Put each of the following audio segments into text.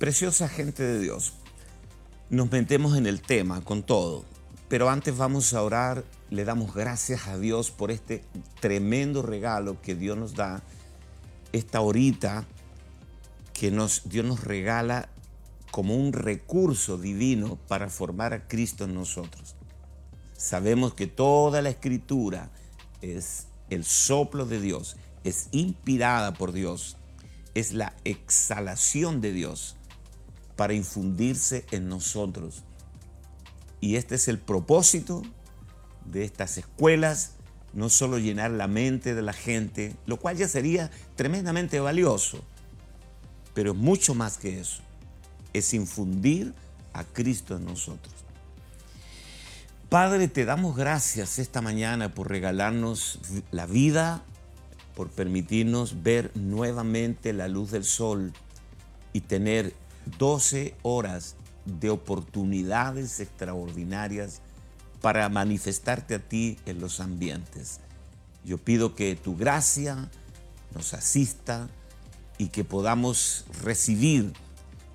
Preciosa gente de Dios, nos metemos en el tema con todo, pero antes vamos a orar, le damos gracias a Dios por este tremendo regalo que Dios nos da, esta horita que nos, Dios nos regala como un recurso divino para formar a Cristo en nosotros. Sabemos que toda la escritura es el soplo de Dios, es inspirada por Dios, es la exhalación de Dios para infundirse en nosotros. Y este es el propósito de estas escuelas, no solo llenar la mente de la gente, lo cual ya sería tremendamente valioso, pero mucho más que eso, es infundir a Cristo en nosotros. Padre, te damos gracias esta mañana por regalarnos la vida, por permitirnos ver nuevamente la luz del sol y tener 12 horas de oportunidades extraordinarias para manifestarte a ti en los ambientes. Yo pido que tu gracia nos asista y que podamos recibir,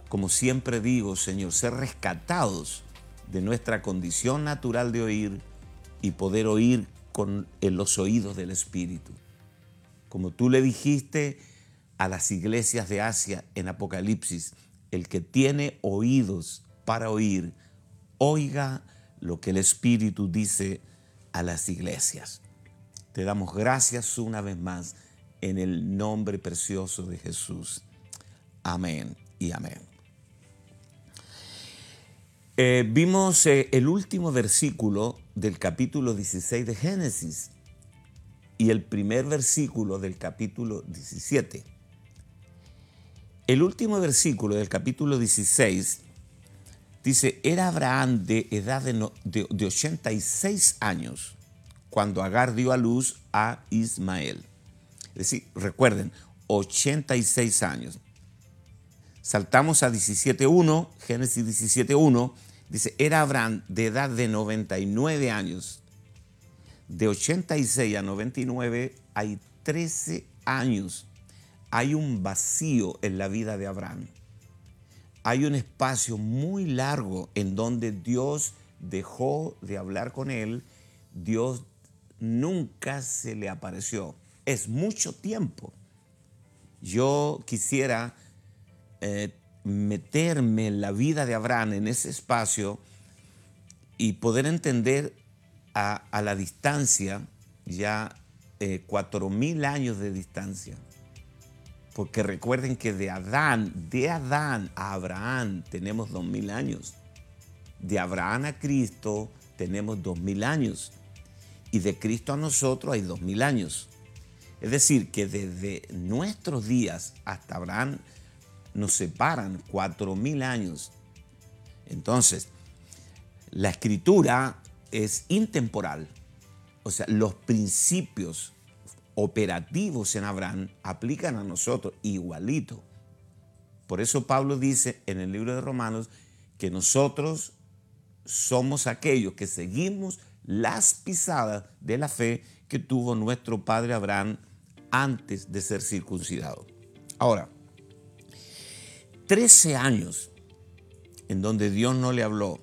como siempre digo, Señor, ser rescatados de nuestra condición natural de oír y poder oír con los oídos del Espíritu. Como tú le dijiste a las iglesias de Asia en Apocalipsis, el que tiene oídos para oír, oiga lo que el Espíritu dice a las iglesias. Te damos gracias una vez más en el nombre precioso de Jesús. Amén y amén. Eh, vimos eh, el último versículo del capítulo 16 de Génesis y el primer versículo del capítulo 17. El último versículo del capítulo 16 dice, era Abraham de edad de, de 86 años cuando Agar dio a luz a Ismael. Es decir, recuerden, 86 años. Saltamos a 17.1, Génesis 17.1, dice, era Abraham de edad de 99 años. De 86 a 99 hay 13 años. Hay un vacío en la vida de Abraham. Hay un espacio muy largo en donde Dios dejó de hablar con él. Dios nunca se le apareció. Es mucho tiempo. Yo quisiera eh, meterme en la vida de Abraham, en ese espacio, y poder entender a, la distancia, ya eh, cuatro mil años de distancia. Porque recuerden que de Adán, de Adán a Abraham tenemos dos mil años. De Abraham a Cristo tenemos dos mil años. Y de Cristo a nosotros hay dos mil años. Es decir, que desde nuestros días hasta Abraham nos separan cuatro mil años. Entonces, la escritura es intemporal. O sea, los principios operativos en Abraham aplican a nosotros igualito. Por eso Pablo dice en el libro de Romanos que nosotros somos aquellos que seguimos las pisadas de la fe que tuvo nuestro padre Abraham antes de ser circuncidado. Ahora, 13 años en donde Dios no le habló.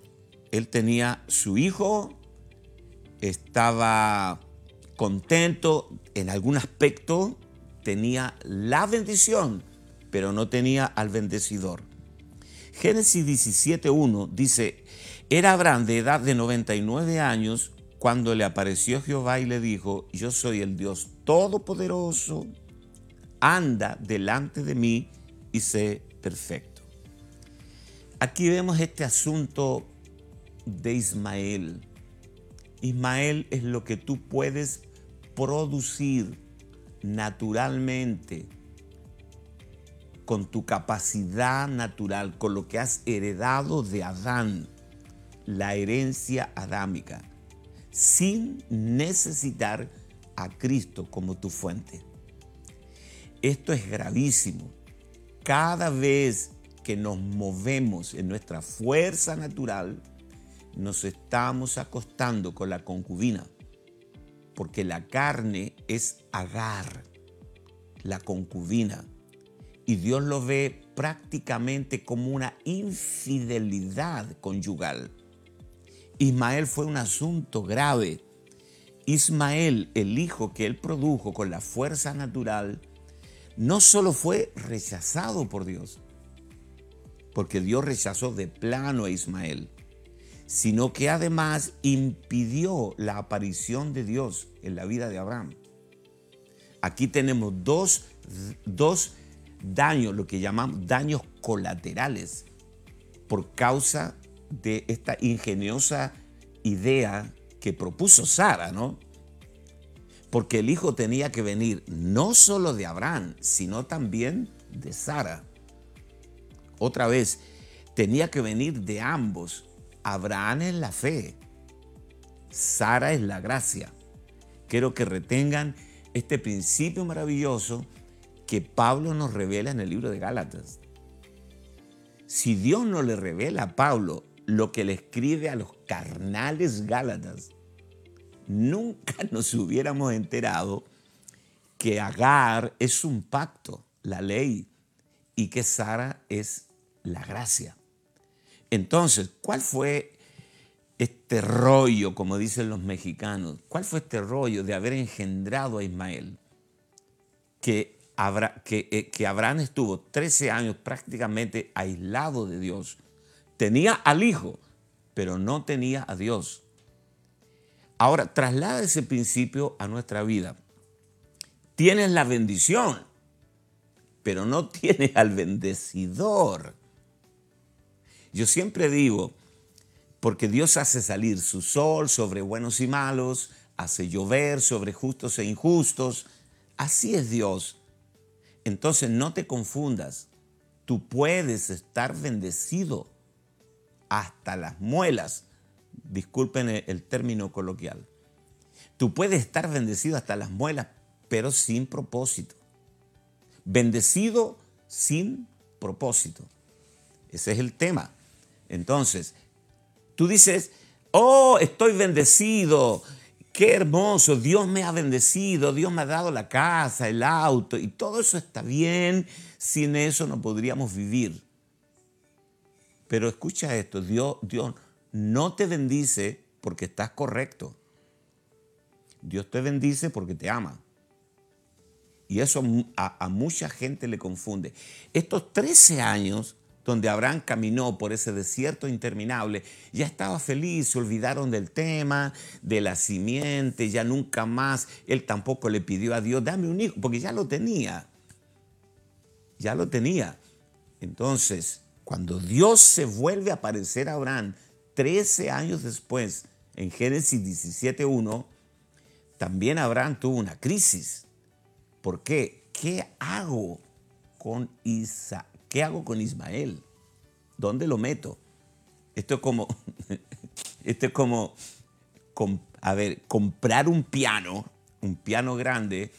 Él tenía su hijo, estaba contento en algún aspecto, tenía la bendición, pero no tenía al bendecidor. Génesis 17.1 dice, era Abraham de edad de 99 años cuando le apareció Jehová y le dijo, yo soy el Dios Todopoderoso, anda delante de mí y sé perfecto. Aquí vemos este asunto de Ismael. Ismael es lo que tú puedes producir naturalmente con tu capacidad natural, con lo que has heredado de Adán, la herencia adámica, sin necesitar a Cristo como tu fuente. Esto es gravísimo cada vez que nos movemos en nuestra fuerza natural, nos estamos acostando con la concubina, porque la carne es agar, la concubina, y Dios lo ve prácticamente como una infidelidad conyugal. Ismael fue un asunto grave. Ismael, el hijo que él produjo con la fuerza natural, no solo fue rechazado por Dios, porque Dios rechazó de plano a Ismael, sino que además impidió la aparición de Dios en la vida de Abraham. Aquí tenemos dos, dos daños, lo que llamamos daños colaterales, por causa de esta ingeniosa idea que propuso Sara, ¿no? Porque el hijo tenía que venir no solo de Abraham, sino también de Sara. Otra vez, tenía que venir de ambos. Abraham es la fe, Sara es la gracia. Quiero que retengan este principio maravilloso que Pablo nos revela en el libro de Gálatas. Si Dios no le revela a Pablo lo que le escribe a los carnales Gálatas, nunca nos hubiéramos enterado que Agar es un pacto, la ley, y que Sara es la gracia. Entonces, ¿cuál fue este rollo, como dicen los mexicanos? ¿Cuál fue este rollo de haber engendrado a Ismael? Que, que, eh, que Abraham estuvo 13 años prácticamente aislado de Dios. Tenía al hijo, pero no tenía a Dios. Ahora, traslada ese principio a nuestra vida. Tienes la bendición, pero no tienes al bendecidor. Yo siempre digo, porque Dios hace salir su sol sobre buenos y malos, hace llover sobre justos e injustos. Así es Dios. Entonces no te confundas. Tú puedes estar bendecido hasta las muelas. Disculpen el término coloquial. Tú puedes estar bendecido hasta las muelas, pero sin propósito. Bendecido sin propósito. Ese es el tema. Entonces, tú dices, oh, estoy bendecido, qué hermoso, Dios me ha bendecido, Dios me ha dado la casa, el auto, y todo eso está bien, sin eso no podríamos vivir. Pero escucha esto, Dios, Dios no te bendice porque estás correcto. Dios te bendice porque te ama. Y eso a, a, mucha gente le confunde. Estos 13 años donde Abraham caminó por ese desierto interminable, ya estaba feliz, se olvidaron del tema, de la simiente, ya nunca más, él tampoco le pidió a Dios, dame un hijo, porque ya lo tenía, ya lo tenía. Entonces, cuando Dios se vuelve a aparecer a Abraham 13 años después, en Génesis 17.1, también Abraham tuvo una crisis. ¿Por qué? ¿Qué hago con Isaac? ¿Qué hago con Ismael? ¿Dónde lo meto? Esto es como, esto es como, a ver, comprar un piano, un piano grande,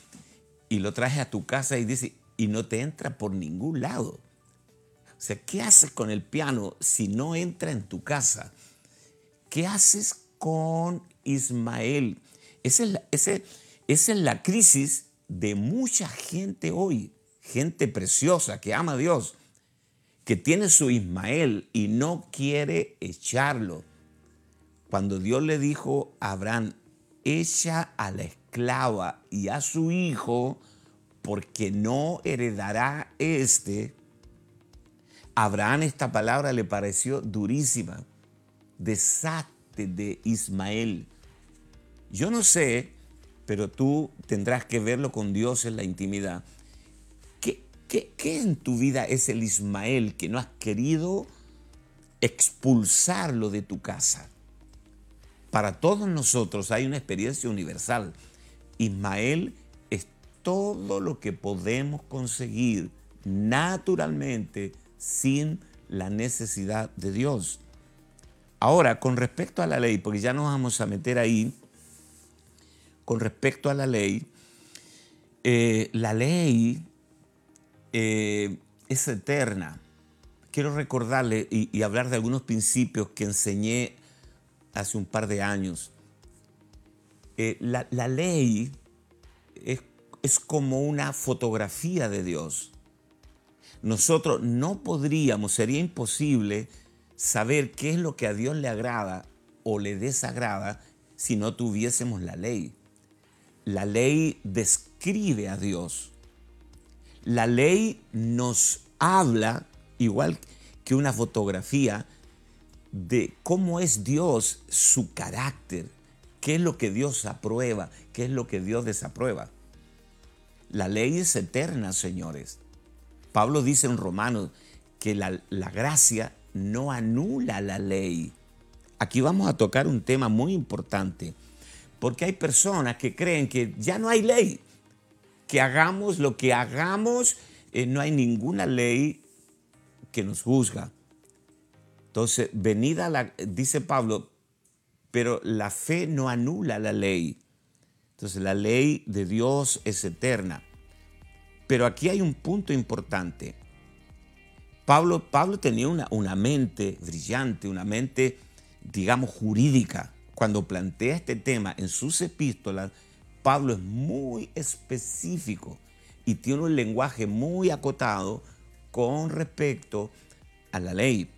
y lo traes a tu casa y dice, y no te entra por ningún lado. O sea, ¿qué haces con el piano si no entra en tu casa? ¿Qué haces con Ismael? Esa es la, esa es la crisis de mucha gente hoy, gente preciosa que ama a Dios, que tiene su Ismael y no quiere echarlo. Cuando Dios le dijo a Abraham, echa a la esclava y a su hijo, porque no heredará este, Abraham esta palabra le pareció durísima. Desate de Ismael. Yo no sé, pero tú tendrás que verlo con Dios en la intimidad. ¿Qué, en tu vida es el Ismael que no has querido expulsarlo de tu casa? Para todos nosotros hay una experiencia universal. Ismael es todo lo que podemos conseguir naturalmente sin la necesidad de Dios. Ahora, con respecto a la ley, porque ya nos vamos a meter ahí, con respecto a la ley, eh, la ley eh, es eterna. Quiero recordarle y, hablar de algunos principios que enseñé hace un par de años. Eh, la, ley es, es como una fotografía de Dios. nosotros no podríamos, sería imposible saber qué es lo que a Dios le agrada o le desagrada si no tuviésemos la ley. La ley describe a Dios. La ley nos habla, igual que una fotografía, de cómo es Dios, su carácter, qué es lo que Dios aprueba, qué es lo que Dios desaprueba. La ley es eterna, señores. Pablo dice en Romanos que la, la gracia no anula la ley. Aquí vamos a tocar un tema muy importante, porque hay personas que creen que ya no hay ley, que hagamos lo que hagamos, eh, no hay ninguna ley que nos juzga. Entonces, venida dice Pablo, pero la fe no anula la ley. Entonces, la ley de Dios es eterna. Pero aquí hay un punto importante. Pablo, Pablo tenía una, una mente brillante, una mente, digamos, jurídica. Cuando plantea este tema en sus epístolas, Pablo es muy específico y tiene un lenguaje muy acotado con respecto a la ley.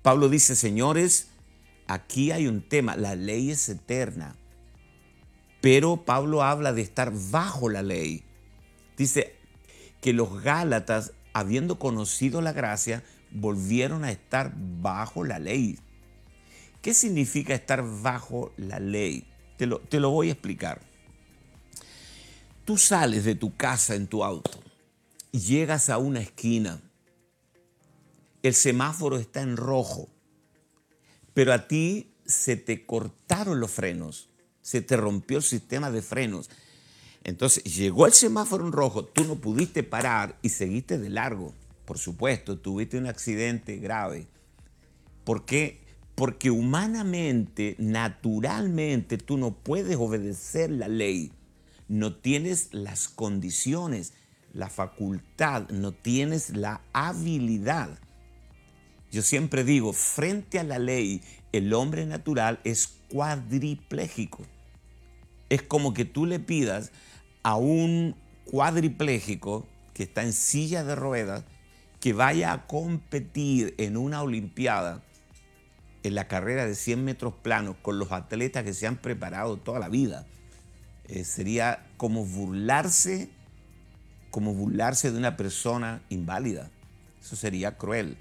Pablo dice, señores, aquí hay un tema, la ley es eterna, pero Pablo habla de estar bajo la ley. Dice que los Gálatas, habiendo conocido la gracia, volvieron a estar bajo la ley. ¿Qué significa estar bajo la ley? Te lo, te lo voy a explicar. Tú sales de tu casa en tu auto llegas a una esquina el semáforo está en rojo, pero a ti se te cortaron los frenos, se te rompió el sistema de frenos. Entonces llegó el semáforo en rojo, tú no pudiste parar y seguiste de largo. Por supuesto, tuviste un accidente grave. ¿Por qué? Porque humanamente, naturalmente, tú no puedes obedecer la ley. No tienes las condiciones, la facultad, no tienes la habilidad. Yo siempre digo, frente a la ley, el hombre natural es cuadripléjico. Es como que tú le pidas a un cuadripléjico que está en silla de ruedas que vaya a competir en una olimpiada en la carrera de 100 metros planos con los atletas que se han preparado toda la vida. Eh, sería como burlarse, como burlarse de una persona inválida. Eso sería cruel.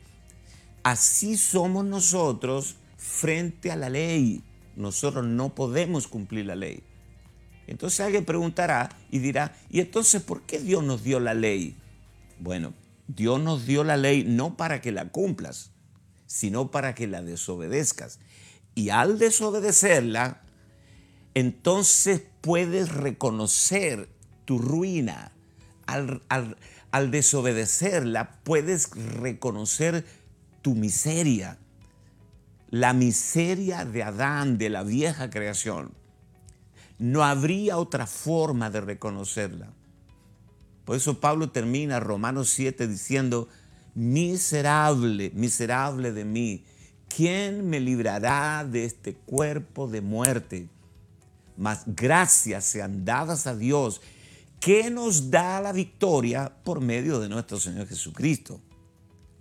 Así somos nosotros frente a la ley. Nosotros no podemos cumplir la ley. Entonces alguien preguntará y dirá, ¿y entonces por qué Dios nos dio la ley? Bueno, Dios nos dio la ley no para que la cumplas, sino para que la desobedezcas. Y al desobedecerla, entonces puedes reconocer tu ruina. Al, desobedecerla, puedes reconocer tu miseria, la miseria de Adán, de la vieja creación. No habría otra forma de reconocerla. Por eso Pablo termina Romanos 7 diciendo, miserable, miserable de mí, ¿quién me librará de este cuerpo de muerte? Mas gracias sean dadas a Dios, que nos da la victoria por medio de nuestro Señor Jesucristo.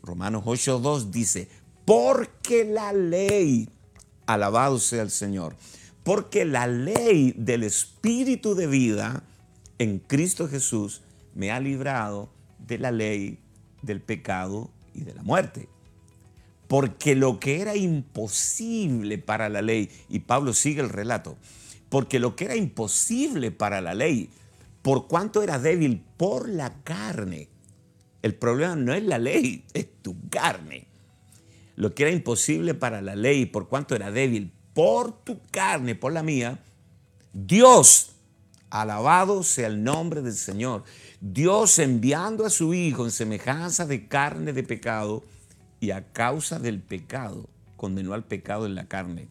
Romanos 8.2 dice, porque la ley, alabado sea el Señor, porque la ley del Espíritu de vida en Cristo Jesús me ha librado de la ley del pecado y de la muerte. Porque lo que era imposible para la ley, y Pablo sigue el relato, porque lo que era imposible para la ley, por cuanto era débil por la carne, el problema no es la ley, es tu carne. Lo que era imposible para la ley, por cuanto era débil, por tu carne, por la mía, Dios, alabado sea el nombre del Señor, Dios enviando a su Hijo en semejanza de carne de pecado y a causa del pecado, condenó al pecado en la carne.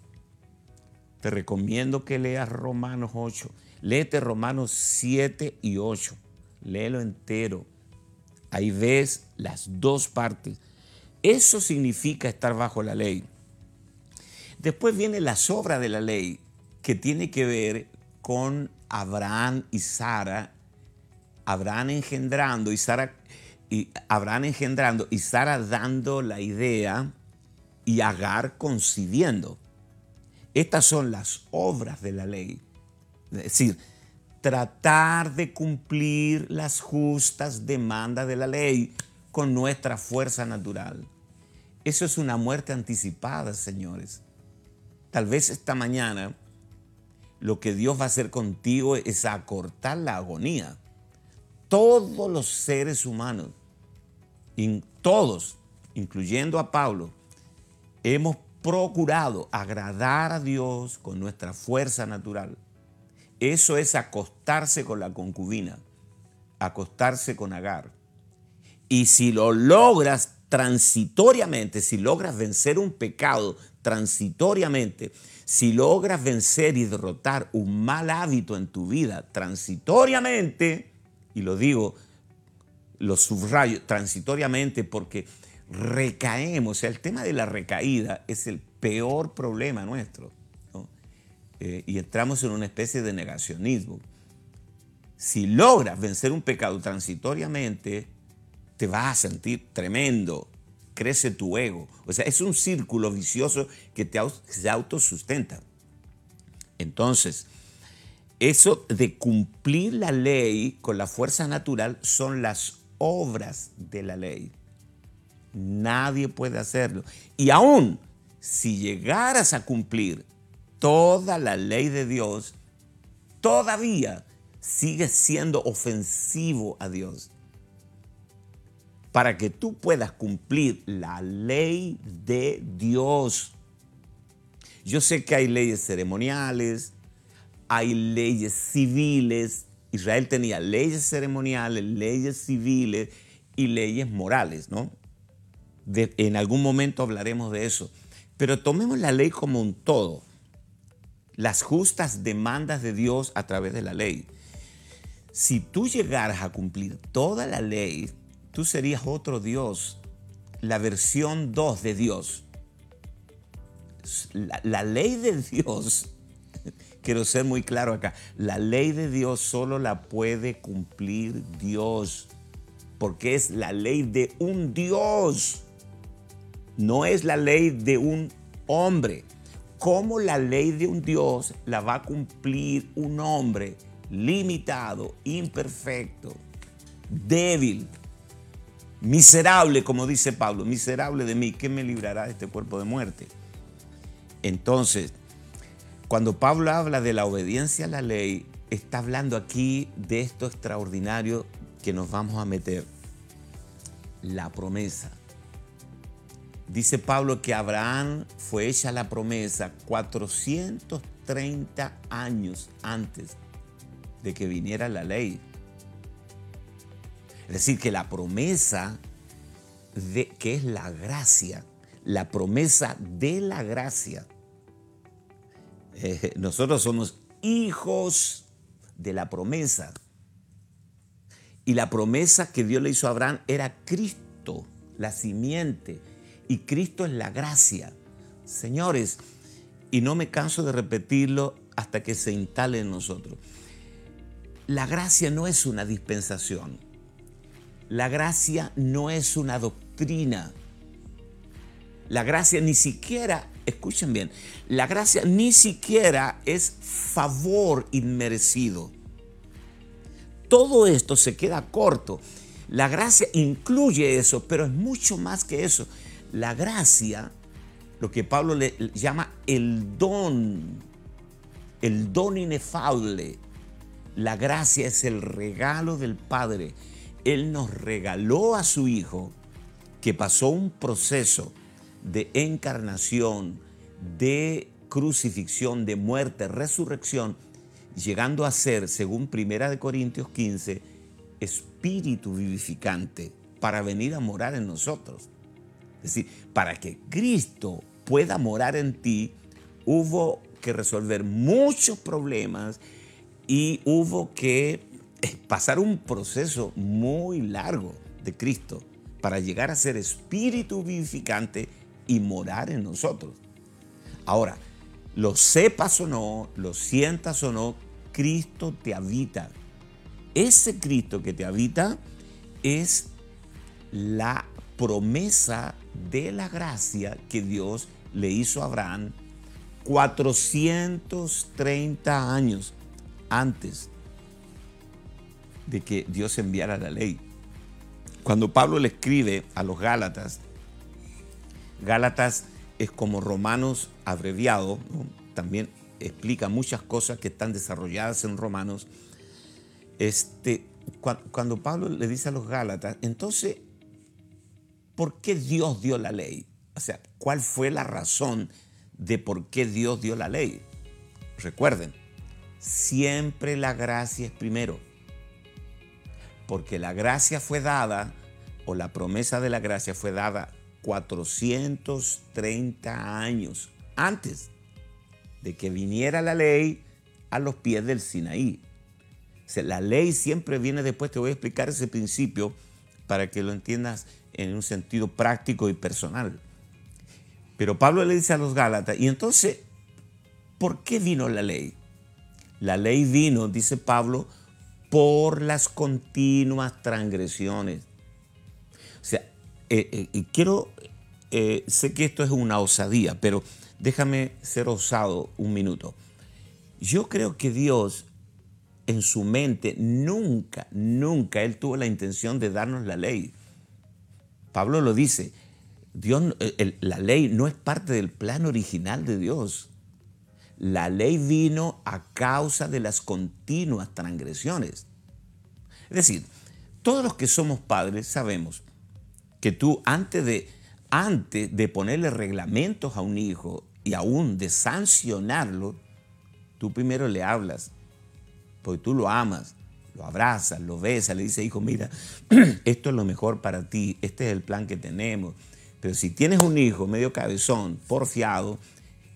Te recomiendo que leas Romanos 8. Léete Romanos 7 y 8. Léelo entero. Ahí ves las dos partes. Eso significa estar bajo la ley. Después viene la sobra de la ley, que tiene que ver con Abraham y Sara. Abraham engendrando y Sara y Abraham engendrando y Sara dando la idea y Agar concibiendo. Estas son las obras de la ley. Es decir, tratar de cumplir las justas demandas de la ley con nuestra fuerza natural. Eso es una muerte anticipada, señores. Tal vez esta mañana lo que Dios va a hacer contigo es acortar la agonía. Todos los seres humanos, todos, incluyendo a Pablo, hemos procurado agradar a Dios con nuestra fuerza natural. Eso es acostarse con la concubina, acostarse con Agar. Y si lo logras transitoriamente, si logras vencer un pecado transitoriamente, si logras vencer y derrotar un mal hábito en tu vida transitoriamente, y lo digo, lo subrayo transitoriamente porque recaemos, o sea, el tema de la recaída es el peor problema nuestro, eh, y entramos en una especie de negacionismo. Si logras vencer un pecado transitoriamente, te vas a sentir tremendo, crece tu ego. O sea, es un círculo vicioso que te, autosustenta. Entonces, eso de cumplir la ley con la fuerza natural son las obras de la ley. Nadie puede hacerlo. Y aún si llegaras a cumplir toda la ley de Dios, todavía sigues siendo ofensivo a Dios para que tú puedas cumplir la ley de Dios. Yo sé que hay leyes ceremoniales, hay leyes civiles. Israel tenía leyes ceremoniales, leyes civiles y leyes morales, ¿no? En algún momento hablaremos de eso. Pero tomemos la ley como un todo. Las justas demandas de Dios a través de la ley. Si tú llegaras a cumplir toda la ley, tú serías otro Dios, la versión 2 de Dios. La, ley de Dios, quiero ser muy claro acá, la ley de Dios solo la puede cumplir Dios, porque es la ley de un Dios, no es la ley de un hombre. ¿Cómo la ley de un Dios la va a cumplir un hombre limitado, imperfecto, débil? Miserable, como dice Pablo, miserable de mí, ¿qué me librará de este cuerpo de muerte? Entonces, cuando Pablo habla de la obediencia a la ley, está hablando aquí de esto extraordinario que nos vamos a meter, la promesa. Dice Pablo que Abraham fue hecha la promesa 430 años antes de que viniera la ley. Es decir, que la promesa de que es la gracia, la promesa de la gracia. Eh, nosotros somos hijos de la promesa. Y la promesa que Dios le hizo a Abraham era Cristo, la simiente. Y Cristo es la gracia. Señores, y no me canso de repetirlo hasta que se instale en nosotros. La gracia no es una dispensación. La gracia no es una doctrina. La gracia ni siquiera, escuchen bien, la gracia ni siquiera es favor inmerecido. Todo esto se queda corto. La gracia incluye eso, pero es mucho más que eso. La gracia, lo que Pablo le llama el don, el don inefable. La gracia es el regalo del Padre él nos regaló a su Hijo que pasó un proceso de encarnación, de crucifixión, de muerte, resurrección, llegando a ser, según 1 Corintios 15, espíritu vivificante para venir a morar en nosotros. Es decir, para que Cristo pueda morar en ti, hubo que resolver muchos problemas y hubo que pasar un proceso muy largo de Cristo para llegar a ser espíritu vivificante y morar en nosotros. Ahora, lo sepas o no, lo sientas o no, Cristo te habita. Ese Cristo que te habita es la promesa de la gracia que Dios le hizo a Abraham 430 años antes de que Dios enviara la ley. Cuando Pablo le escribe a los Gálatas, Gálatas es como Romanos abreviado, también explica muchas cosas que están desarrolladas en Romanos. Este, cuando Pablo le dice a los Gálatas, entonces, ¿por qué Dios dio la ley? O sea, ¿cuál fue la razón de por qué Dios dio la ley? Recuerden, siempre la gracia es primero, porque la gracia fue dada, o la promesa de la gracia fue dada 430 años antes de que viniera la ley a los pies del Sinaí. la ley siempre viene después, te voy a explicar ese principio para que lo entiendas en un sentido práctico y personal. Pero Pablo le dice a los Gálatas, y entonces, ¿por qué vino la ley? La ley vino, dice Pablo, por las continuas transgresiones. O sea, eh, eh, quiero, eh, sé que esto es una osadía, pero Déjame ser osado un minuto. Yo creo que Dios en su mente nunca, nunca Él tuvo la intención de darnos la ley. Pablo lo dice, Dios, la ley no es parte del plan original de Dios. La ley vino a causa de las continuas transgresiones. Es decir, todos los que somos padres sabemos que tú antes de, antes de ponerle reglamentos a un hijo, y aún de sancionarlo, tú primero le hablas, porque tú lo amas, lo abrazas, lo besas, le dices, hijo, mira, esto es lo mejor para ti, este es el plan que tenemos. Pero si tienes un hijo medio cabezón, porfiado,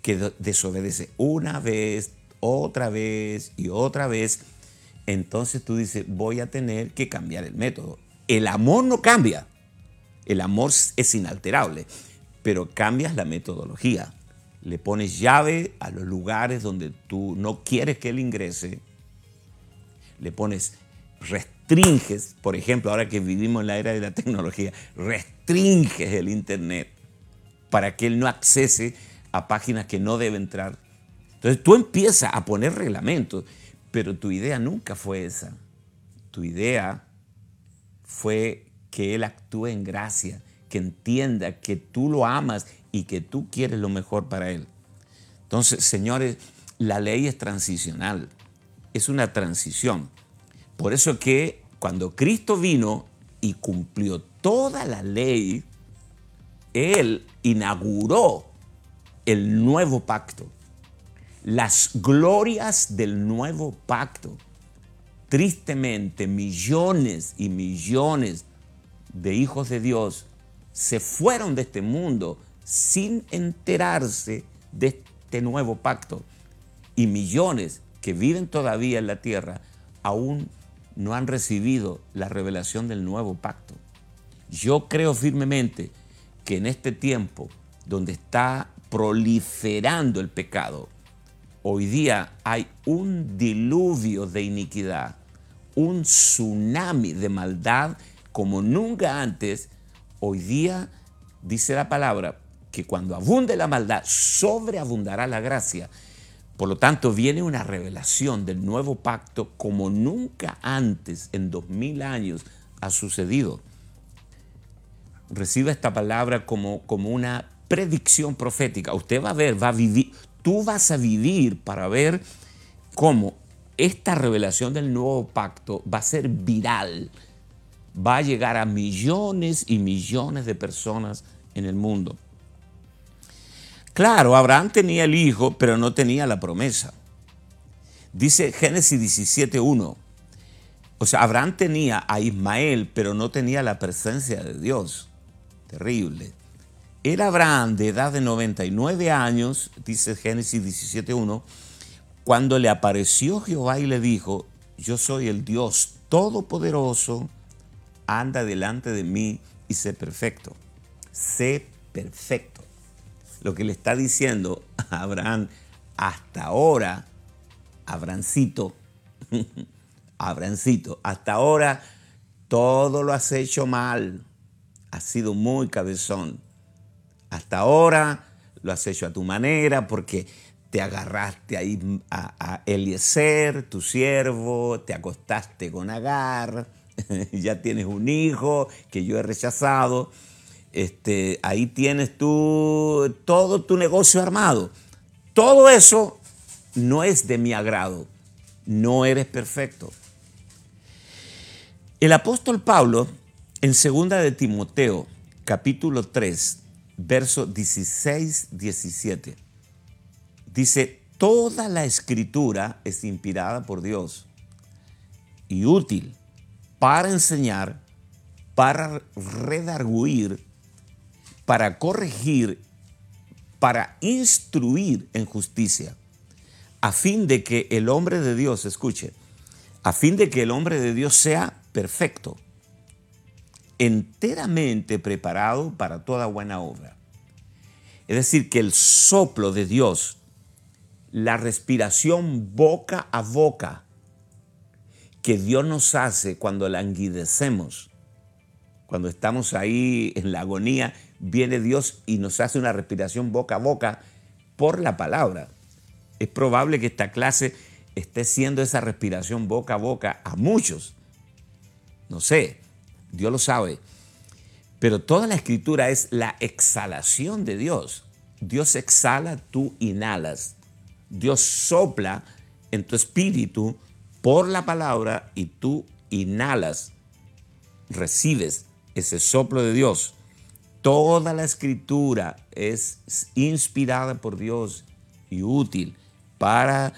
que desobedece una vez, otra vez y otra vez, entonces tú dices, voy a tener que cambiar el método. El amor no cambia, el amor es inalterable, pero cambias la metodología le pones llave a los lugares donde tú no quieres que él ingrese, le pones, restringes, por ejemplo, ahora que vivimos en la era de la tecnología, restringes el Internet para que él no accese a páginas que no debe entrar. Entonces tú empiezas a poner reglamentos, pero tu idea nunca fue esa. Tu idea fue que él actúe en gracia, que entienda que tú lo amas y que tú quieres lo mejor para él. Entonces, señores, la ley es transicional, es una transición. Por eso que cuando Cristo vino y cumplió toda la ley, Él inauguró el nuevo pacto, las glorias del nuevo pacto. Tristemente, millones y millones de hijos de Dios se fueron de este mundo sin enterarse de este nuevo pacto. Y millones que viven todavía en la tierra aún no han recibido la revelación del nuevo pacto. Yo creo firmemente que en este tiempo donde está proliferando el pecado, hoy día hay un diluvio de iniquidad, un tsunami de maldad como nunca antes, hoy día dice la palabra, que cuando abunde la maldad, sobreabundará la gracia. Por lo tanto, viene una revelación del nuevo pacto como nunca antes en dos mil años ha sucedido. Reciba esta palabra como, como una predicción profética. Usted va a ver, va a vivir, tú vas a vivir para ver cómo esta revelación del nuevo pacto va a ser viral, va a llegar a millones y millones de personas en el mundo. Claro, Abraham tenía el hijo, pero no tenía la promesa. Dice Génesis 17.1. O sea, Abraham tenía a Ismael, pero no tenía la presencia de Dios. Terrible. Era Abraham de edad de 99 años, dice Génesis 17.1, cuando le apareció Jehová y le dijo, yo soy el Dios todopoderoso, anda delante de mí y sé perfecto. Sé perfecto lo que le está diciendo a Abraham hasta ahora, Abrancito, Abrancito, hasta ahora todo lo has hecho mal, has sido muy cabezón. Hasta ahora lo has hecho a tu manera porque te agarraste ahí a, a Eliezer, tu siervo, te acostaste con Agar, ya tienes un hijo que yo he rechazado. Este, ahí tienes tú todo tu negocio armado. Todo eso no es de mi agrado. No eres perfecto. El apóstol Pablo, en 2 de Timoteo, capítulo 3, verso 16-17, dice, toda la escritura es inspirada por Dios y útil para enseñar, para redarguir, para corregir, para instruir en justicia, a fin de que el hombre de Dios, escuche, a fin de que el hombre de Dios sea perfecto, enteramente preparado para toda buena obra. Es decir, que el soplo de Dios, la respiración boca a boca que Dios nos hace cuando languidecemos, cuando estamos ahí en la agonía, viene Dios y nos hace una respiración boca a boca por la palabra. Es probable que esta clase esté siendo esa respiración boca a boca a muchos. No sé, Dios lo sabe. Pero toda la escritura es la exhalación de Dios. Dios exhala, tú inhalas. Dios sopla en tu espíritu por la palabra y tú inhalas, recibes ese soplo de Dios. Toda la escritura es inspirada por Dios y útil para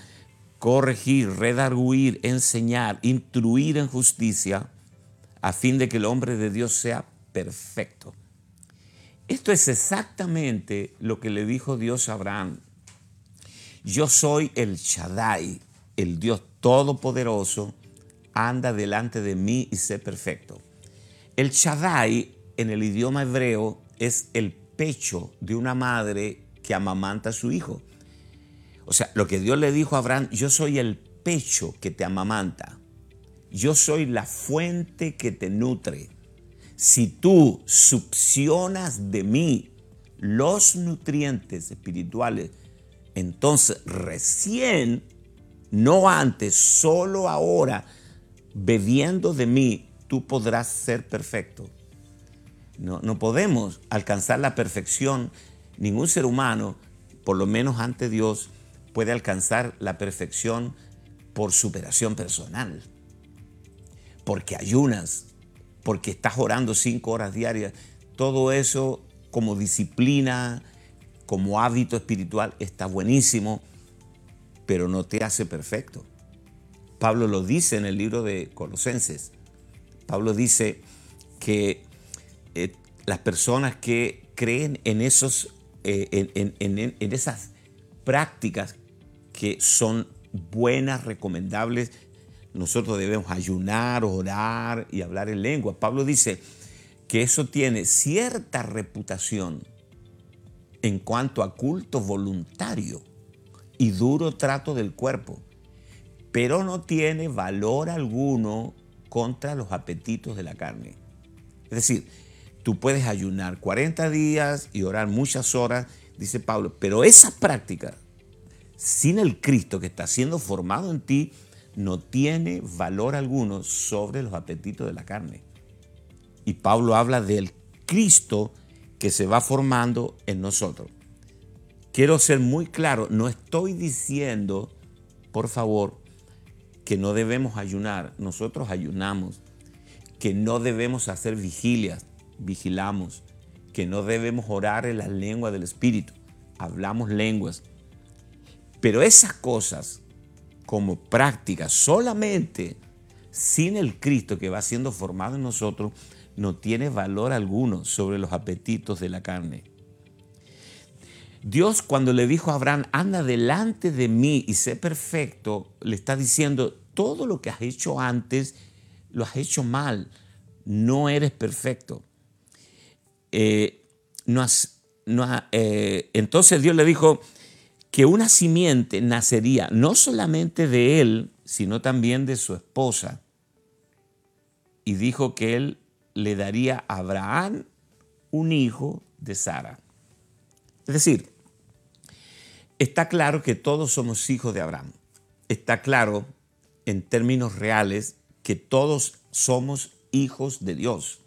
corregir, redarguir, enseñar, instruir en justicia, a fin de que el hombre de Dios sea perfecto. Esto es exactamente lo que le dijo Dios a Abraham. Yo soy el Shaddai, el Dios todopoderoso, anda delante de mí y sé perfecto. El Shaddai en el idioma hebreo es el pecho de una madre que amamanta a su hijo. O sea, lo que Dios le dijo a Abraham, yo soy el pecho que te amamanta. Yo soy la fuente que te nutre. Si tú succionas de mí los nutrientes espirituales, entonces recién, no antes, solo ahora, bebiendo de mí, tú podrás ser perfecto. No, no podemos alcanzar la perfección. Ningún ser humano, por lo menos ante Dios, puede alcanzar la perfección por superación personal, porque ayunas, porque estás orando cinco horas diarias. Todo eso como disciplina, como hábito espiritual, está buenísimo, pero no te hace perfecto. Pablo lo dice en el libro de Colosenses. Pablo dice que las personas que creen en, esos, eh, en esas prácticas que son buenas, recomendables. Nosotros debemos ayunar, orar y hablar en lengua. Pablo dice que eso tiene cierta reputación en cuanto a culto voluntario y duro trato del cuerpo, pero no tiene valor alguno contra los apetitos de la carne. Es decir, tú puedes ayunar 40 días y orar muchas horas, dice Pablo, pero esa práctica sin el Cristo que está siendo formado en ti, no tiene valor alguno sobre los apetitos de la carne. Y Pablo habla del Cristo que se va formando en nosotros. Quiero ser muy claro, no estoy diciendo, por favor, que no debemos ayunar. Nosotros ayunamos. Que no debemos hacer vigilias. Vigilamos. Que no debemos orar en la lengua del Espíritu. Hablamos lenguas pero esas cosas como prácticas solamente sin el Cristo que va siendo formado en nosotros no tiene valor alguno sobre los apetitos de la carne. Dios cuando le dijo a Abraham, anda delante de mí y sé perfecto, le está diciendo, todo lo que has hecho antes lo has hecho mal, no eres perfecto. Eh, eh, entonces Dios le dijo, que una simiente nacería no solamente de él, sino también de su esposa. Y dijo que él le daría a Abraham un hijo de Sara. Es decir, está claro que todos somos hijos de Abraham. Está claro, en términos reales, que todos somos hijos de Dios.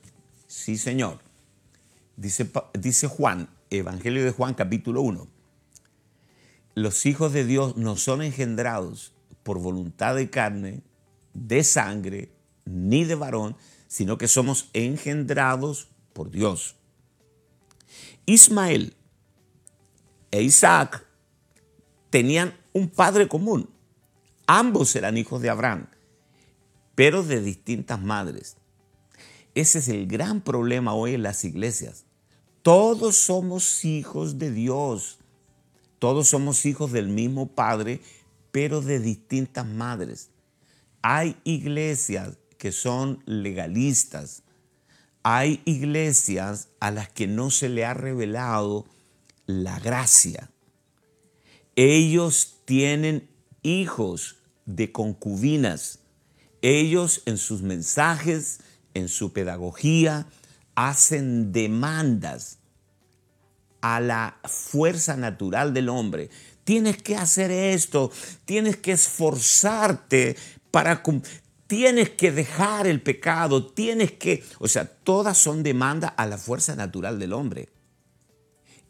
Sí, Señor. Dice, dice Juan, Evangelio de Juan capítulo 1. Los hijos de Dios no son engendrados por voluntad de carne, de sangre, ni de varón, sino que somos engendrados por Dios. Ismael e Isaac tenían un padre común. Ambos eran hijos de Abraham, pero de distintas madres. Ese es el gran problema hoy en las iglesias. Todos somos hijos de Dios. Todos somos hijos del mismo Padre, pero de distintas madres. Hay iglesias que son legalistas. Hay iglesias a las que no se le ha revelado la gracia. Ellos tienen hijos de concubinas. Ellos en sus mensajes, en su pedagogía, hacen demandas a la fuerza natural del hombre. Tienes que hacer esto, tienes que esforzarte para tienes que dejar el pecado, tienes que, o sea, todas son demandas a la fuerza natural del hombre.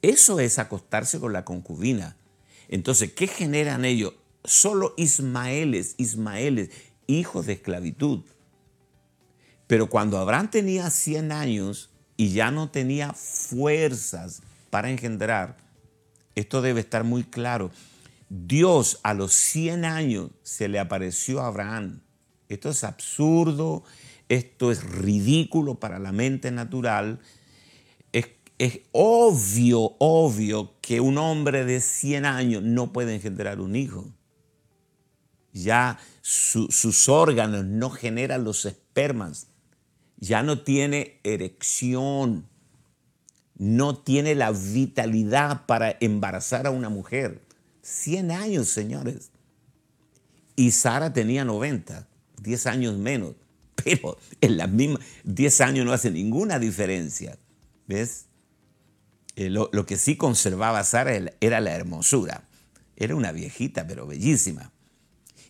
Eso es acostarse con la concubina. Entonces, ¿qué generan ellos? Solo Ismaeles, Ismaeles, hijos de esclavitud. Pero cuando Abraham tenía 100 años y ya no tenía fuerzas para engendrar, esto debe estar muy claro. Dios a los 100 años se le apareció a Abraham. Esto es absurdo, esto es ridículo para la mente natural. Es, obvio, obvio que un hombre de 100 años no puede engendrar un hijo. Ya sus órganos no generan los espermas ya no tiene erección, no tiene la vitalidad para embarazar a una mujer. 100 años, señores. Y Sara tenía 90, 10 años menos. Pero en las mismas 10 años no hace ninguna diferencia. ¿Ves? Eh, lo, lo, que sí conservaba Sara era la hermosura. Era una viejita, pero bellísima.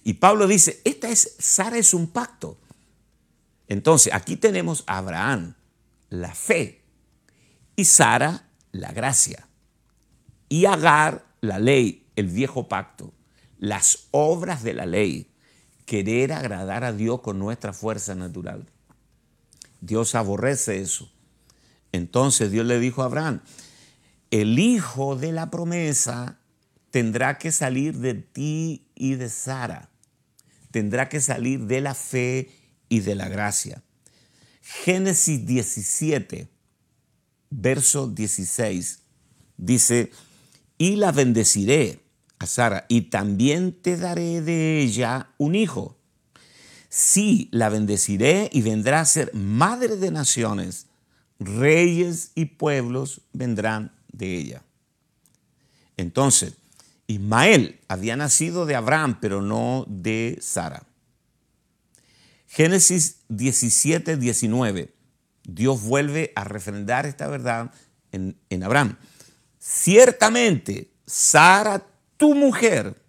Y Pablo dice, esta es, Sara es un pacto. Entonces, aquí tenemos a Abraham, la fe, y Sara, la gracia, y Agar, la ley, el viejo pacto, las obras de la ley, querer agradar a Dios con nuestra fuerza natural. Dios aborrece eso. Entonces Dios le dijo a Abraham, el hijo de la promesa tendrá que salir de ti y de Sara, tendrá que salir de la fe y de la gracia. Génesis 17, verso 16, dice, y la bendeciré a Sara, y también te daré de ella un hijo. Sí, la bendeciré y vendrá a ser madre de naciones, reyes y pueblos vendrán de ella. Entonces, Ismael había nacido de Abraham, pero no de Sara. Génesis 17, 19. Dios vuelve a refrendar esta verdad en, en Abraham. Ciertamente, Sara, tu mujer,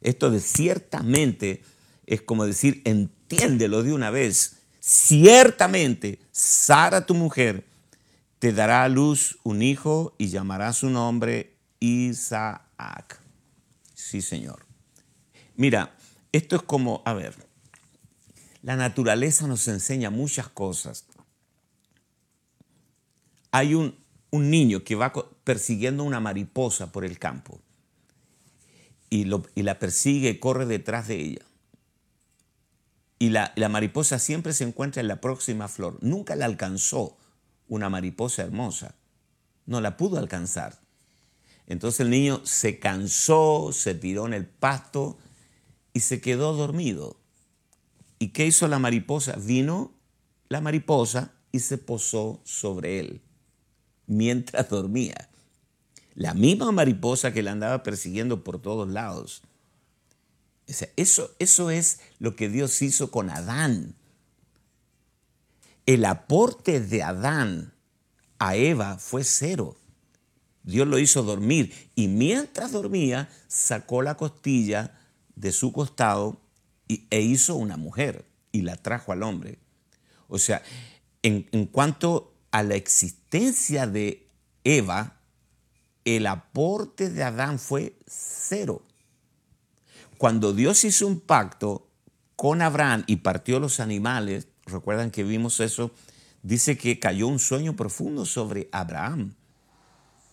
esto de ciertamente es como decir, entiéndelo de una vez. Ciertamente, Sara, tu mujer, te dará a luz un hijo y llamará su nombre Isaac. Sí, Señor. Mira, esto es como, a ver, la naturaleza nos enseña muchas cosas. Hay un, niño que va persiguiendo una mariposa por el campo y, la persigue y corre detrás de ella. Y la, la mariposa siempre se encuentra en la próxima flor. Nunca la alcanzó una mariposa hermosa. No la pudo alcanzar. Entonces el niño se cansó, se tiró en el pasto y se quedó dormido. ¿Y qué hizo la mariposa? Vino la mariposa y se posó sobre él mientras dormía. La misma mariposa que le andaba persiguiendo por todos lados. eso, eso es lo que Dios hizo con Adán. El aporte de Adán a Eva fue cero. Dios lo hizo dormir y mientras dormía sacó la costilla de su costado e hizo una mujer y la trajo al hombre. O sea, en, en cuanto a la existencia de Eva, el aporte de Adán fue cero. Cuando Dios hizo un pacto con Abraham y partió los animales, recuerdan que vimos eso, dice que cayó un sueño profundo sobre Abraham.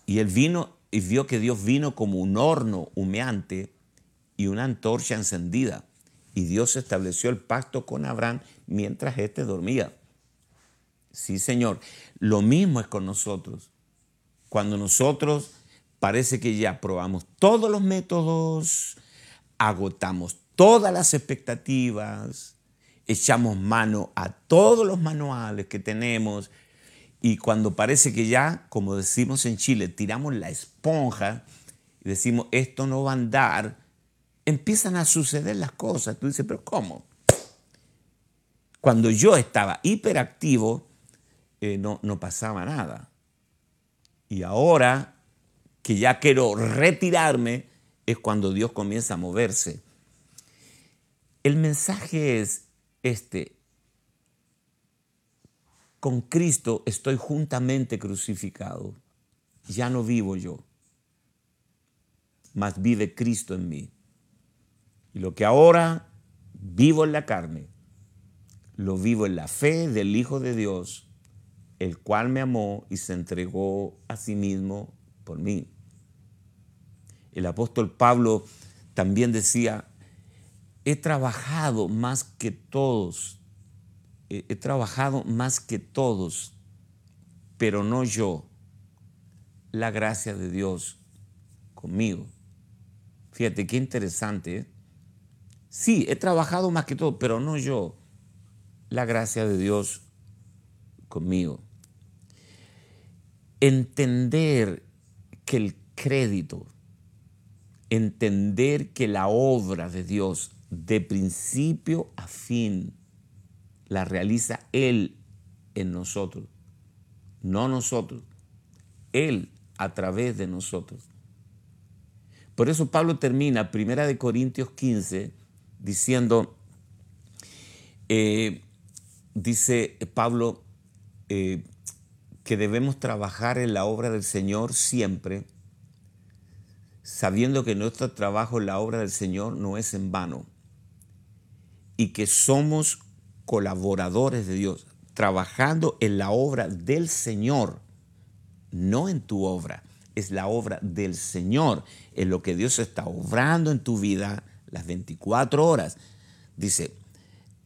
Y él vino y vio que Dios vino como un horno humeante y una antorcha encendida. Y Dios estableció el pacto con Abraham mientras éste dormía. Sí, Señor. Lo mismo es con nosotros. Cuando nosotros parece que ya probamos todos los métodos, agotamos todas las expectativas, echamos mano a todos los manuales que tenemos y cuando parece que ya, como decimos en Chile, tiramos la esponja y decimos esto no va a andar, empiezan a suceder las cosas. Tú dices, pero ¿cómo? Cuando yo estaba hiperactivo, eh, no, no pasaba nada. Y ahora que ya quiero retirarme, es cuando Dios comienza a moverse. El mensaje es este. Con Cristo estoy juntamente crucificado. Ya no vivo yo, mas vive Cristo en mí. Y lo que ahora vivo en la carne, lo vivo en la fe del Hijo de Dios, el cual me amó y se entregó a sí mismo por mí. El apóstol Pablo también decía, he trabajado más que todos, he, trabajado más que todos, pero no yo, la gracia de Dios conmigo. Fíjate qué interesante. ¿eh? Sí, he trabajado más que todos, pero no yo, la gracia de Dios conmigo. Entender que el crédito, entender que la obra de Dios de principio a fin la realiza Él en nosotros, no nosotros, Él a través de nosotros. Por eso Pablo termina Primera de Corintios 15 diciendo, eh, dice Pablo eh, que debemos trabajar en la obra del Señor siempre, sabiendo que nuestro trabajo en la obra del Señor no es en vano y que somos colaboradores de Dios, trabajando en la obra del Señor, no en tu obra, es la obra del Señor, en lo que Dios está obrando en tu vida las 24 horas. Dice,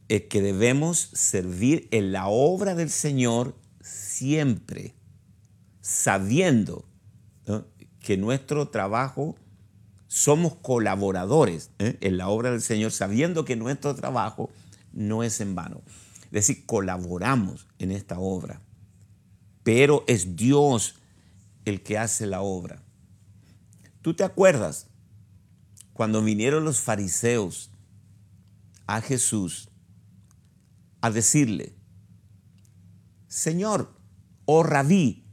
es que debemos servir en la obra del Señor siempre, sabiendo que nuestro trabajo somos colaboradores ¿eh? en la obra del Señor, sabiendo que nuestro trabajo no es en vano. Es decir, colaboramos en esta obra, pero es Dios el que hace la obra. ¿Tú te acuerdas cuando vinieron los fariseos a Jesús a decirle, Señor, o rabí,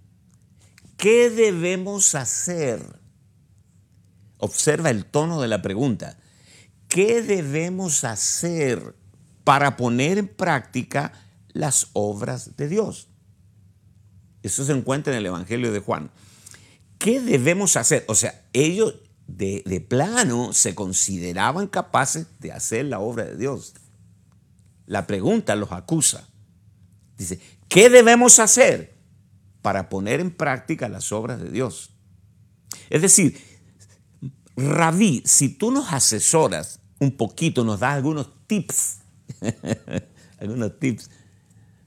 ¿qué debemos hacer? Observa el tono de la pregunta. ¿Qué debemos hacer para poner en práctica las obras de Dios? Eso se encuentra en el Evangelio de Juan. ¿Qué debemos hacer? O sea, ellos de, de, plano se consideraban capaces de hacer la obra de Dios. La pregunta los acusa. Dice, ¿qué debemos hacer para poner en práctica las obras de Dios? Es decir, Rabí, si tú nos asesoras un poquito, nos das algunos tips, algunos tips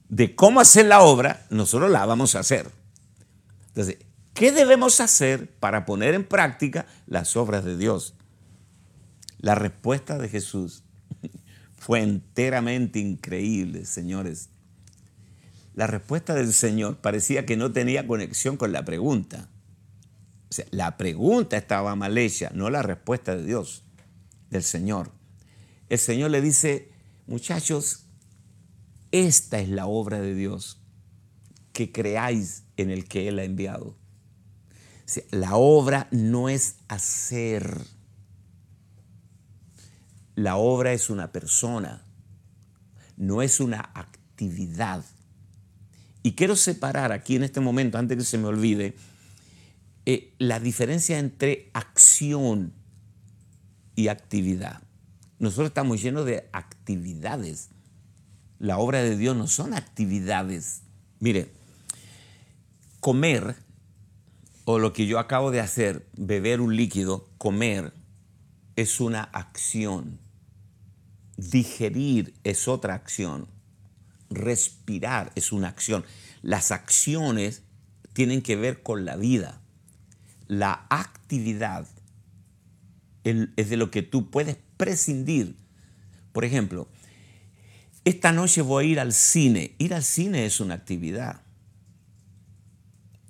de cómo hacer la obra, nosotros la vamos a hacer. Entonces, ¿qué debemos hacer para poner en práctica las obras de Dios? La respuesta de Jesús fue enteramente increíble, señores. La respuesta del Señor parecía que no tenía conexión con la pregunta la pregunta estaba mal hecha, no la respuesta de Dios, del Señor. El Señor le dice, muchachos, esta es la obra de Dios, que creáis en el que Él ha enviado. La obra no es hacer. La obra es una persona, no es una actividad. Y quiero separar aquí en este momento, antes que se me olvide, eh, la diferencia entre acción y actividad. Nosotros estamos llenos de actividades. La obra de Dios no son actividades. Mire, comer, o lo que yo acabo de hacer, beber un líquido, comer, es una acción. Digerir es otra acción. Respirar es una acción. Las acciones tienen que ver con la vida. La actividad es de lo que tú puedes prescindir. Por ejemplo, esta noche voy a ir al cine. Ir al cine es una actividad.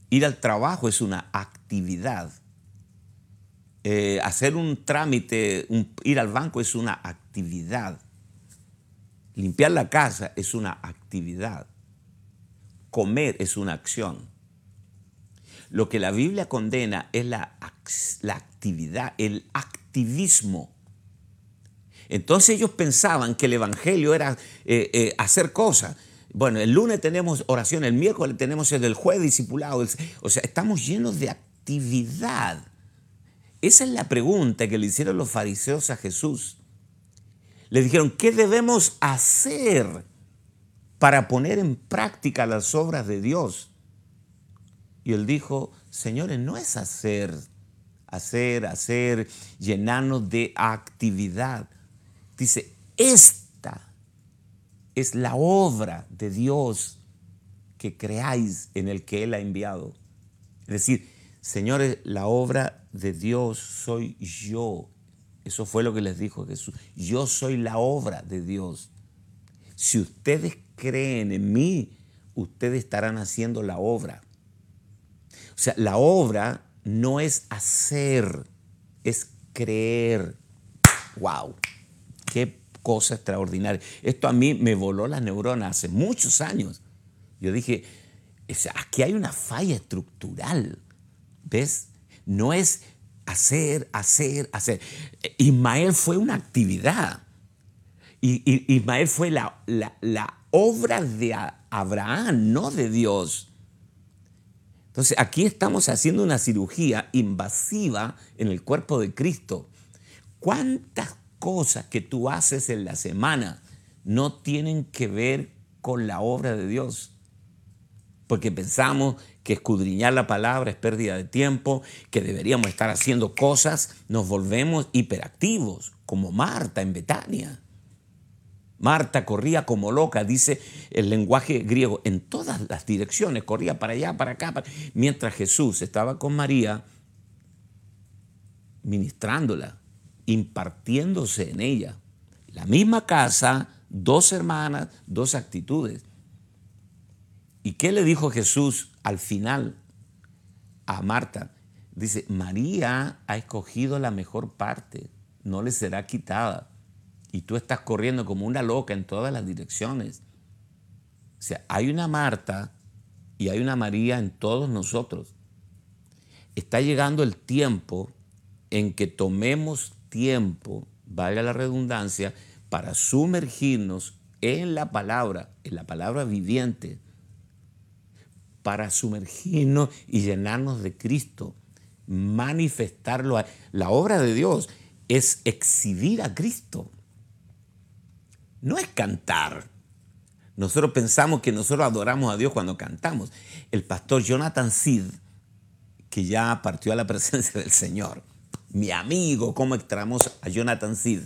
Ir al trabajo es una actividad. Eh, hacer un trámite, ir al banco es una actividad. Limpiar la casa es una actividad. Comer es una acción. Lo que la Biblia condena es la, actividad, el activismo. Entonces ellos pensaban que el Evangelio era eh, eh, hacer cosas. Bueno, el lunes tenemos oración, el miércoles tenemos el del jueves discipulado. O sea, estamos llenos de actividad. Esa es la pregunta que le hicieron los fariseos a Jesús. Le dijeron, ¿qué debemos hacer para poner en práctica las obras de Dios? Y él dijo, señores, no es hacer, hacer, hacer, llenarnos de actividad. Dice, esta es la obra de Dios que creáis en el que Él ha enviado. Es decir, señores, la obra de Dios soy yo. Eso fue lo que les dijo Jesús. Yo soy la obra de Dios. Si ustedes creen en mí, ustedes estarán haciendo la obra. O sea, la obra no es hacer, es creer. ¡Wow! qué cosa extraordinaria. Esto a mí me voló la neurona hace muchos años. Yo dije, aquí hay una falla estructural. ¿Ves? No es hacer, hacer, hacer. Ismael fue una actividad. Y, Ismael fue la, la obra de Abraham, no de Dios. Entonces aquí estamos haciendo una cirugía invasiva en el cuerpo de Cristo. ¿Cuántas cosas que tú haces en la semana no tienen que ver con la obra de Dios. Porque pensamos que escudriñar la palabra es pérdida de tiempo, que deberíamos estar haciendo cosas, nos volvemos hiperactivos, como Marta en Betania. Marta corría como loca, dice el lenguaje griego, en todas las direcciones, corría para allá, para acá, mientras Jesús estaba con María ministrándola impartiéndose en ella. La misma casa, dos hermanas, dos actitudes. ¿Y qué le dijo Jesús al final a Marta? Dice, María ha escogido la mejor parte, no le será quitada. Y tú estás corriendo como una loca en todas las direcciones. O sea, hay una Marta y hay una María en todos nosotros. Está llegando el tiempo en que tomemos tiempo, valga la redundancia, para sumergirnos en la palabra, en la palabra viviente, para sumergirnos y llenarnos de Cristo, manifestarlo. La obra de Dios es exhibir a Cristo, no es cantar. Nosotros pensamos que nosotros adoramos a Dios cuando cantamos. El pastor Jonathan Sid, que ya partió a la presencia del Señor, mi amigo, cómo extramos a Jonathan Sid.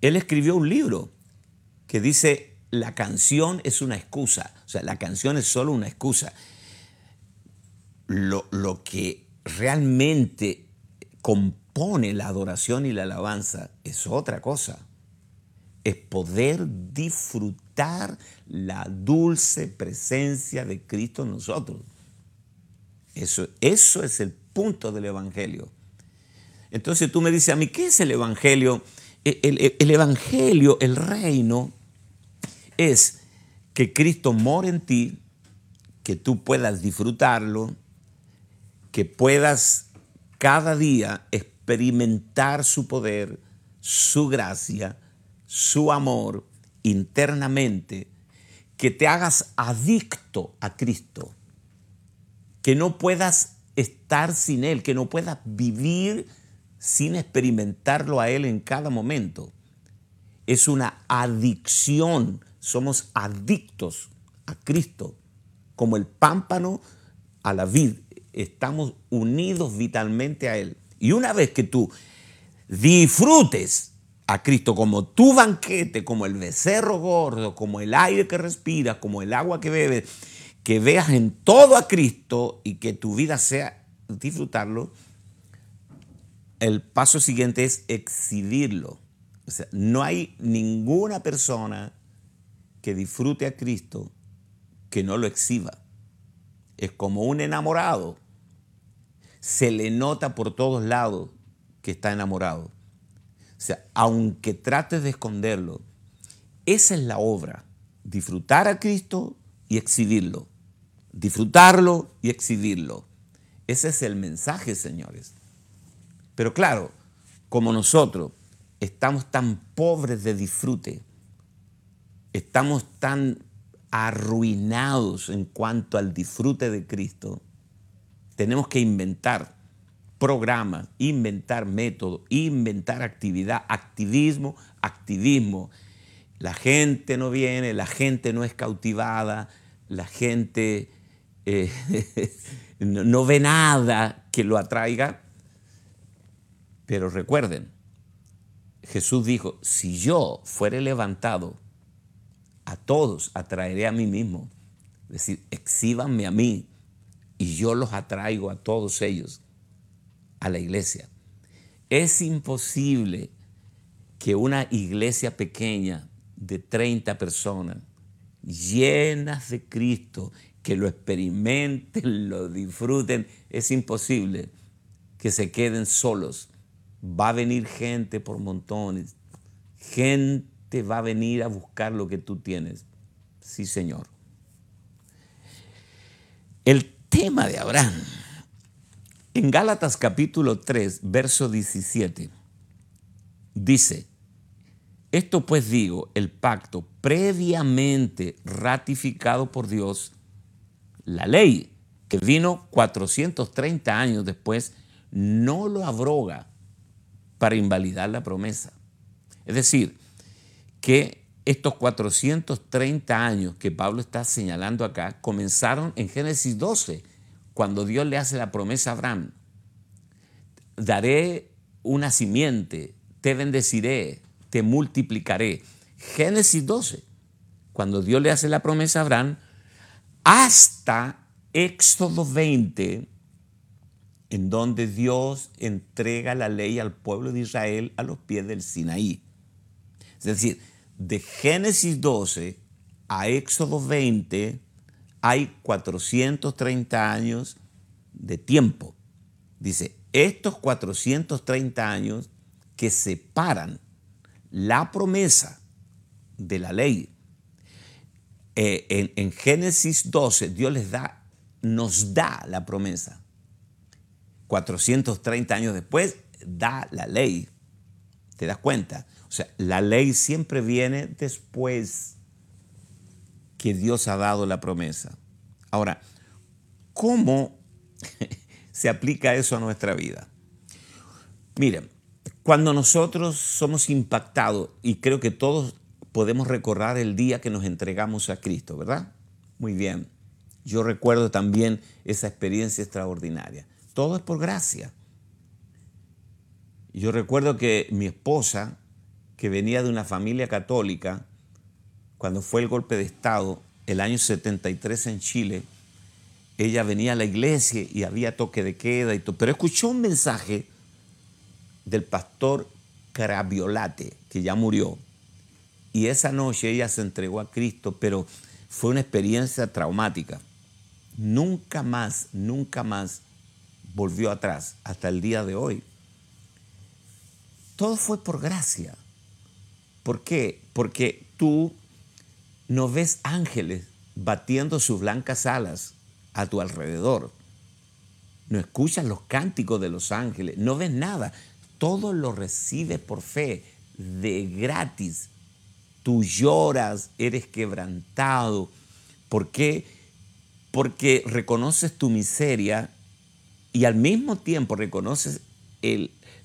Él escribió un libro que dice, la canción es una excusa, o sea, la canción es solo una excusa. Lo, lo que realmente compone la adoración y la alabanza es otra cosa. Es poder disfrutar la dulce presencia de Cristo en nosotros. Eso, eso es el punto del Evangelio. Entonces tú me dices a mí, ¿qué es el Evangelio? E, el, Evangelio, el reino, es que Cristo mora en ti, que tú puedas disfrutarlo, que puedas cada día experimentar su poder, su gracia, su amor internamente, que te hagas adicto a Cristo, que no puedas estar sin Él, que no puedas vivir sin experimentarlo a Él en cada momento. Es una adicción, somos adictos a Cristo, como el pámpano a la vid, estamos unidos vitalmente a Él. Y una vez que tú disfrutes a Cristo como tu banquete, como el becerro gordo, como el aire que respiras, como el agua que bebes, que veas en todo a Cristo y que tu vida sea disfrutarlo, el paso siguiente es exhibirlo. O sea, no hay ninguna persona que disfrute a Cristo que no lo exhiba. Es como un enamorado. Se le nota por todos lados que está enamorado. O sea, aunque trates de esconderlo, esa es la obra. Disfrutar a Cristo y exhibirlo. Disfrutarlo y exhibirlo. Ese es el mensaje, señores. Pero claro, como nosotros estamos tan pobres de disfrute, estamos tan arruinados en cuanto al disfrute de Cristo, tenemos que inventar programas, inventar métodos, inventar actividad, activismo, activismo. La gente no viene, la gente no es cautivada, la gente eh, no ve nada que lo atraiga. Pero recuerden, Jesús dijo, si yo fuere levantado, a todos atraeré a mí mismo. Es decir, exhíbanme a mí y yo los atraigo a todos ellos a la iglesia. Es imposible que una iglesia pequeña de 30 personas, llenas de Cristo, que lo experimenten, lo disfruten, es imposible que se queden solos. Va a venir gente por montones. Gente va a venir a buscar lo que tú tienes. Sí, Señor. El tema de Abraham en Gálatas capítulo 3, verso 17, dice, esto pues digo, el pacto previamente ratificado por Dios, la ley que vino 430 años después, no lo abroga para invalidar la promesa. Es decir, que estos 430 años que Pablo está señalando acá comenzaron en Génesis 12, cuando Dios le hace la promesa a Abraham, daré una simiente, te bendeciré, te multiplicaré. Génesis 12, cuando Dios le hace la promesa a Abraham, hasta Éxodo 20, en donde Dios entrega la ley al pueblo de Israel a los pies del Sinaí. Es decir, de Génesis 12 a Éxodo 20, hay 430 años de tiempo. Dice, estos 430 años que separan la promesa de la ley. Eh, en, en, Génesis 12, Dios les da, nos da la promesa. 430 años después, da la ley. ¿Te das cuenta? O sea, la ley siempre viene después que Dios ha dado la promesa. Ahora, ¿cómo se aplica eso a nuestra vida? Miren, cuando nosotros somos impactados, y creo que todos podemos recordar el día que nos entregamos a Cristo, ¿verdad? Muy bien. Yo recuerdo también esa experiencia extraordinaria. Todo es por gracia. Yo recuerdo que mi esposa, que venía de una familia católica, cuando fue el golpe de Estado, el año 73 en Chile, ella venía a la iglesia y había toque de queda y todo, pero escuchó un mensaje del pastor Carabiolate, que ya murió, y esa noche ella se entregó a Cristo, pero fue una experiencia traumática. Nunca más, nunca más volvió atrás hasta el día de hoy. Todo fue por gracia. ¿Por qué? Porque tú no ves ángeles batiendo sus blancas alas a tu alrededor. No escuchas los cánticos de los ángeles, no ves nada. Todo lo recibes por fe, de gratis. Tú lloras, eres quebrantado. ¿Por qué? Porque reconoces tu miseria y al mismo tiempo reconoces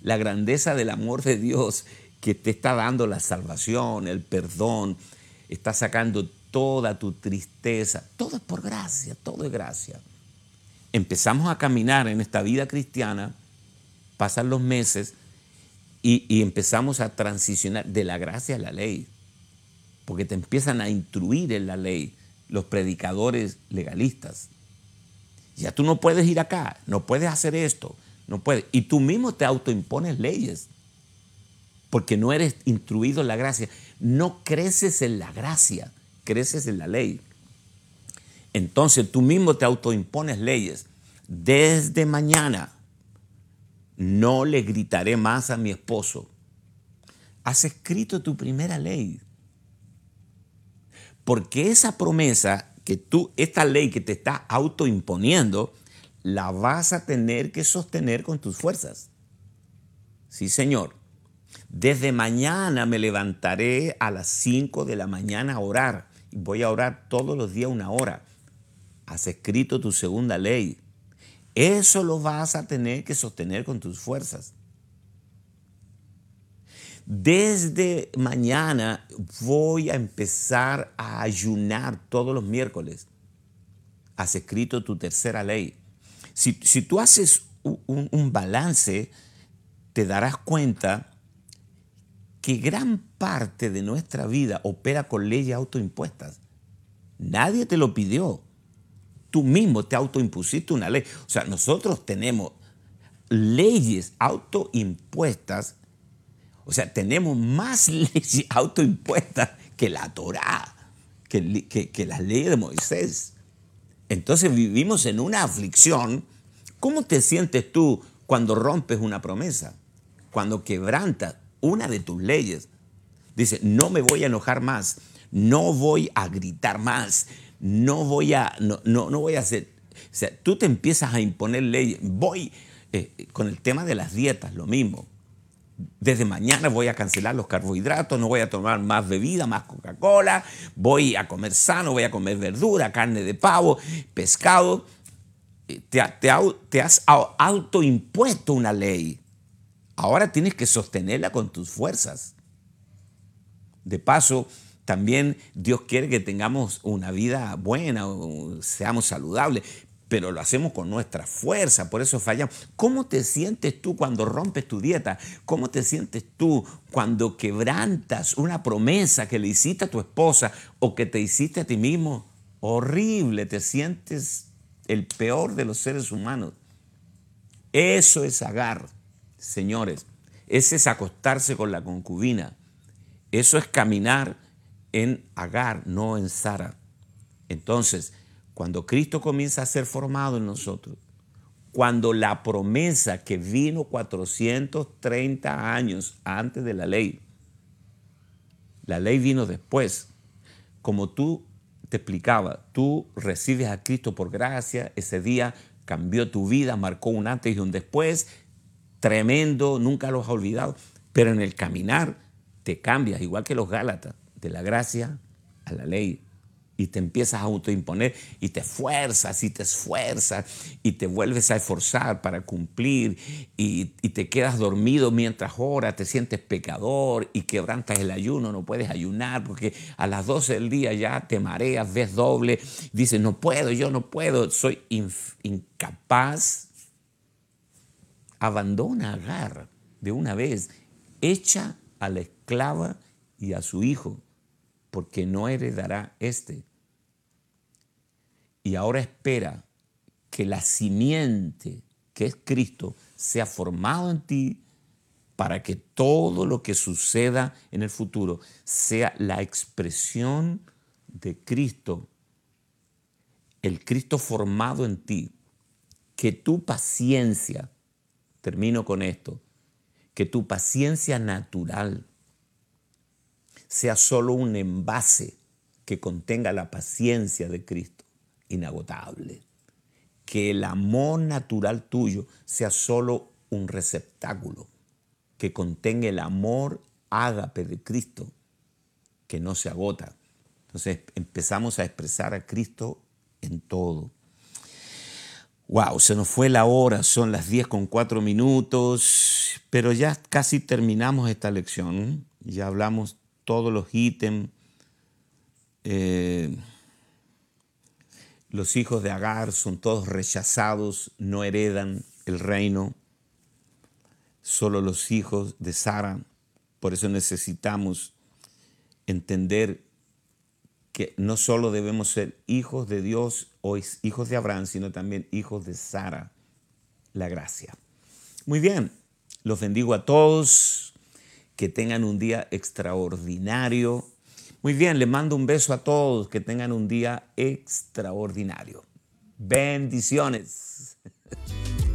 la grandeza del amor de Dios que te está dando la salvación, el perdón, está sacando toda tu tristeza. Todo es por gracia, todo es gracia. Empezamos a caminar en esta vida cristiana, pasan los meses y, y empezamos a transicionar de la gracia a la ley, porque te empiezan a instruir en la ley los predicadores legalistas. Ya tú no puedes ir acá, no puedes hacer esto, no puedes. Y tú mismo te autoimpones leyes, porque no eres instruido en la gracia. No creces en la gracia, creces en la ley. Entonces tú mismo te autoimpones leyes. Desde mañana no le gritaré más a mi esposo. Has escrito tu primera ley. Porque esa promesa que tú, esta ley que te está autoimponiendo, la vas a tener que sostener con tus fuerzas. Sí, Señor. Desde mañana me levantaré a las 5 de la mañana a orar. Voy a orar todos los días una hora. Has escrito tu segunda ley. Eso lo vas a tener que sostener con tus fuerzas. Desde mañana voy a empezar a ayunar todos los miércoles. Has escrito tu tercera ley. Si, tú haces un balance, te darás cuenta que gran parte de nuestra vida opera con leyes autoimpuestas. Nadie te lo pidió. Tú mismo te autoimpusiste una ley. O sea, nosotros tenemos leyes autoimpuestas o sea, tenemos más leyes autoimpuestas que la Torá, que, que, las leyes de Moisés. Entonces vivimos en una aflicción. ¿Cómo te sientes tú cuando rompes una promesa? Cuando quebrantas una de tus leyes. Dice, no me voy a enojar más, no voy a gritar más, no voy a, no, no, no voy a hacer. O sea, tú te empiezas a imponer leyes. Voy eh, con el tema de las dietas, lo mismo desde mañana voy a cancelar los carbohidratos, no voy a tomar más bebida, más Coca-Cola, voy a comer sano, voy a comer verdura, carne de pavo, pescado. Te, te has autoimpuesto una ley. Ahora tienes que sostenerla con tus fuerzas. De paso, también Dios quiere que tengamos una vida buena, seamos saludables, pero lo hacemos con nuestra fuerza, por eso fallamos. ¿Cómo te sientes tú cuando rompes tu dieta? ¿Cómo te sientes tú cuando quebrantas una promesa que le hiciste a tu esposa o que te hiciste a ti mismo? Horrible, te sientes el peor de los seres humanos. Eso es agar, señores. Ese es acostarse con la concubina. Eso es caminar en agar, no en Sara. Entonces, cuando Cristo comienza a ser formado en nosotros, cuando la promesa que vino 430 años antes de la ley, la ley vino después, como tú te explicaba, tú recibes a Cristo por gracia, ese día cambió tu vida, marcó un antes y un después, tremendo, nunca lo has olvidado, pero en el caminar te cambias, igual que los Gálatas, de la gracia a la ley y te empiezas a autoimponer y te esfuerzas y te esfuerzas y te vuelves a esforzar para cumplir y, te quedas dormido mientras oras, te sientes pecador y quebrantas el ayuno, no puedes ayunar porque a las 12 del día ya te mareas, ves doble, dices, no puedo, yo no puedo, soy incapaz. Abandona Agar de una vez, echa a la esclava y a su hijo, porque no heredará este. Y ahora espera que la simiente que es Cristo sea formado en ti para que todo lo que suceda en el futuro sea la expresión de Cristo, el Cristo formado en ti, que tu paciencia, termino con esto, que tu paciencia natural sea solo un envase que contenga la paciencia de Cristo, inagotable. Que el amor natural tuyo sea solo un receptáculo, que contenga el amor ágape de Cristo, que no se agota. Entonces empezamos a expresar a Cristo en todo. Wow, se nos fue la hora, son las 10 con 4 minutos, pero ya casi terminamos esta lección. Ya hablamos todos los ítems. Eh, los hijos de Agar son todos rechazados, no heredan el reino. Solo los hijos de Sara. Por eso necesitamos entender que no solo debemos ser hijos de Dios o hijos de Abraham, sino también hijos de Sara, la gracia. Muy bien, los bendigo a todos, que tengan un día extraordinario. Muy bien, les mando un beso a todos, que tengan un día extraordinario. Bendiciones.